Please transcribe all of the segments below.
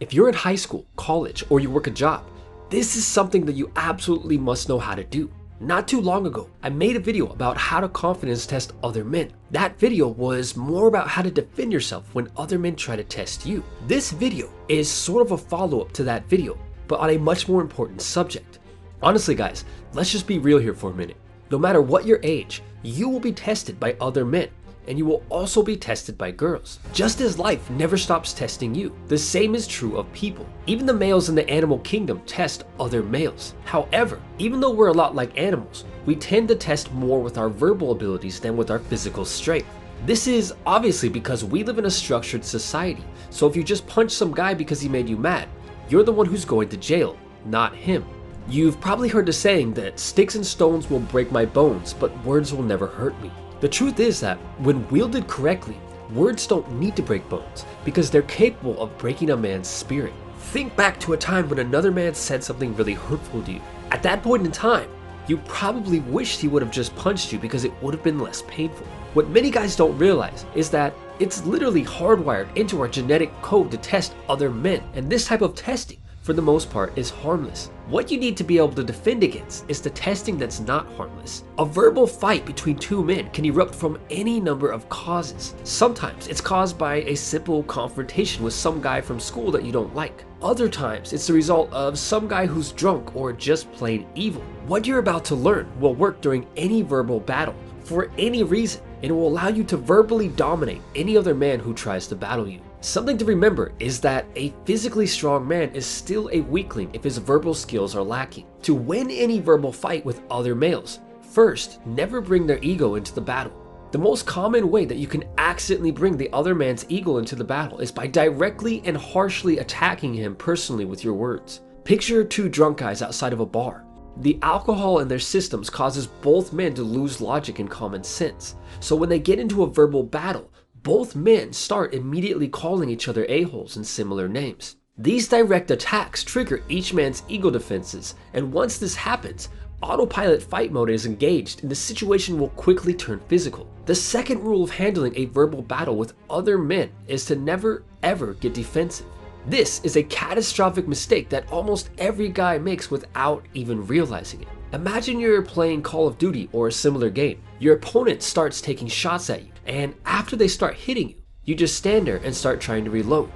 If you're in high school, college, or you work a job, this is something that you absolutely must know how to do. Not too long ago, I made a video about how to confidence test other men. That video was more about how to defend yourself when other men try to test you. This video is sort of a follow up to that video, but on a much more important subject. Honestly, guys, let's just be real here for a minute. No matter what your age, you will be tested by other men and you will also be tested by girls. Just as life never stops testing you, the same is true of people. Even the males in the animal kingdom test other males. However, even though we're a lot like animals, we tend to test more with our verbal abilities than with our physical strength. This is obviously because we live in a structured society, so if you just punch some guy because he made you mad, you're the one who's going to jail, not him. You've probably heard the saying that sticks and stones will break my bones, but words will never hurt me. The truth is that when wielded correctly, words don't need to break bones because they're capable of breaking a man's spirit. Think back to a time when another man said something really hurtful to you. At that point in time, you probably wished he would have just punched you because it would have been less painful. What many guys don't realize is that it's literally hardwired into our genetic code to test other men, and this type of testing for the most part, is harmless. What you need to be able to defend against is the testing that's not harmless. A verbal fight between two men can erupt from any number of causes. Sometimes it's caused by a simple confrontation with some guy from school that you don't like. Other times it's the result of some guy who's drunk or just plain evil. What you're about to learn will work during any verbal battle for any reason and it will allow you to verbally dominate any other man who tries to battle you. Something to remember is that a physically strong man is still a weakling if his verbal skills are lacking. To win any verbal fight with other males, first, never bring their ego into the battle. The most common way that you can accidentally bring the other man's ego into the battle is by directly and harshly attacking him personally with your words. Picture two drunk guys outside of a bar. The alcohol in their systems causes both men to lose logic and common sense. So when they get into a verbal battle, both men start immediately calling each other a-holes and similar names. These direct attacks trigger each man's ego defenses, and once this happens, autopilot fight mode is engaged and the situation will quickly turn physical. The second rule of handling a verbal battle with other men is to never ever get defensive. This is a catastrophic mistake that almost every guy makes without even realizing it. Imagine you're playing Call of Duty or a similar game. Your opponent starts taking shots at you and after they start hitting you, you just stand there and start trying to reload.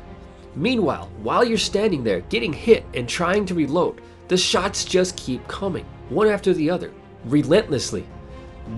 Meanwhile, while you're standing there getting hit and trying to reload, the shots just keep coming, one after the other, relentlessly.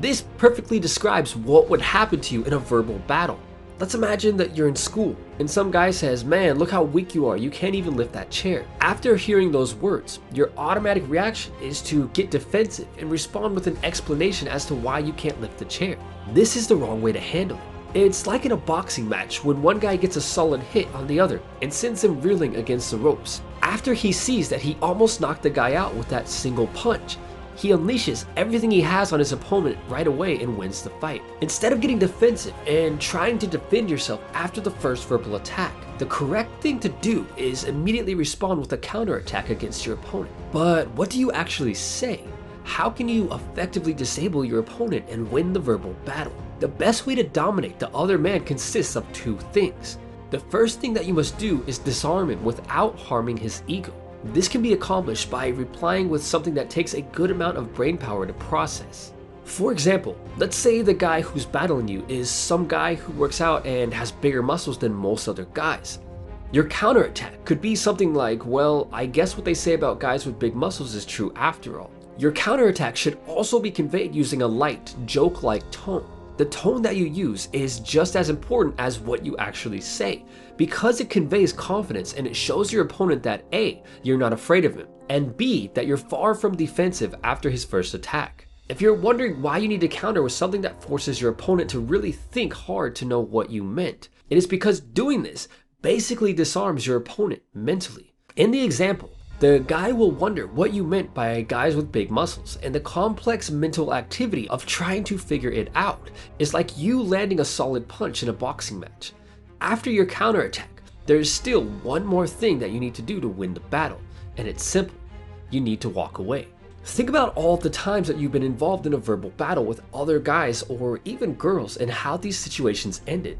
This perfectly describes what would happen to you in a verbal battle. Let's imagine that you're in school and some guy says, Man, look how weak you are, you can't even lift that chair. After hearing those words, your automatic reaction is to get defensive and respond with an explanation as to why you can't lift the chair. This is the wrong way to handle it. It's like in a boxing match when one guy gets a solid hit on the other and sends him reeling against the ropes. After he sees that he almost knocked the guy out with that single punch, he unleashes everything he has on his opponent right away and wins the fight. Instead of getting defensive and trying to defend yourself after the first verbal attack, the correct thing to do is immediately respond with a counterattack against your opponent. But what do you actually say? How can you effectively disable your opponent and win the verbal battle? The best way to dominate the other man consists of two things. The first thing that you must do is disarm him without harming his ego. This can be accomplished by replying with something that takes a good amount of brain power to process. For example, let's say the guy who's battling you is some guy who works out and has bigger muscles than most other guys. Your counterattack could be something like, well, I guess what they say about guys with big muscles is true after all. Your counterattack should also be conveyed using a light, joke-like tone. The tone that you use is just as important as what you actually say, because it conveys confidence and it shows your opponent that A, you're not afraid of him, and B, that you're far from defensive after his first attack. If you're wondering why you need to counter with something that forces your opponent to really think hard to know what you meant, it is because doing this basically disarms your opponent mentally. In the example, the guy will wonder what you meant by guys with big muscles, and the complex mental activity of trying to figure it out is like you landing a solid punch in a boxing match. After your counterattack, there's still one more thing that you need to do to win the battle, and it's simple. You need to walk away. Think about all the times that you've been involved in a verbal battle with other guys or even girls and how these situations ended.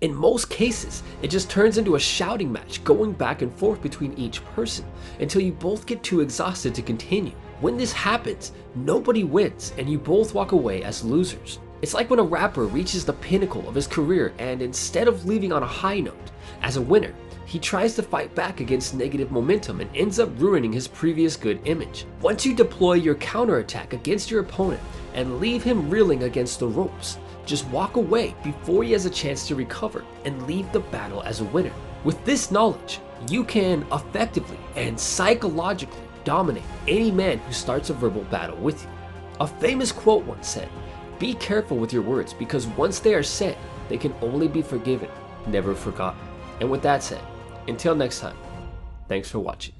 In most cases, it just turns into a shouting match going back and forth between each person until you both get too exhausted to continue. When this happens, nobody wins and you both walk away as losers. It's like when a rapper reaches the pinnacle of his career and instead of leaving on a high note as a winner, he tries to fight back against negative momentum and ends up ruining his previous good image. Once you deploy your counterattack against your opponent and leave him reeling against the ropes, just walk away before he has a chance to recover and leave the battle as a winner. With this knowledge, you can effectively and psychologically dominate any man who starts a verbal battle with you. A famous quote once said, Be careful with your words because once they are said, they can only be forgiven, never forgotten. And with that said, until next time, thanks for watching.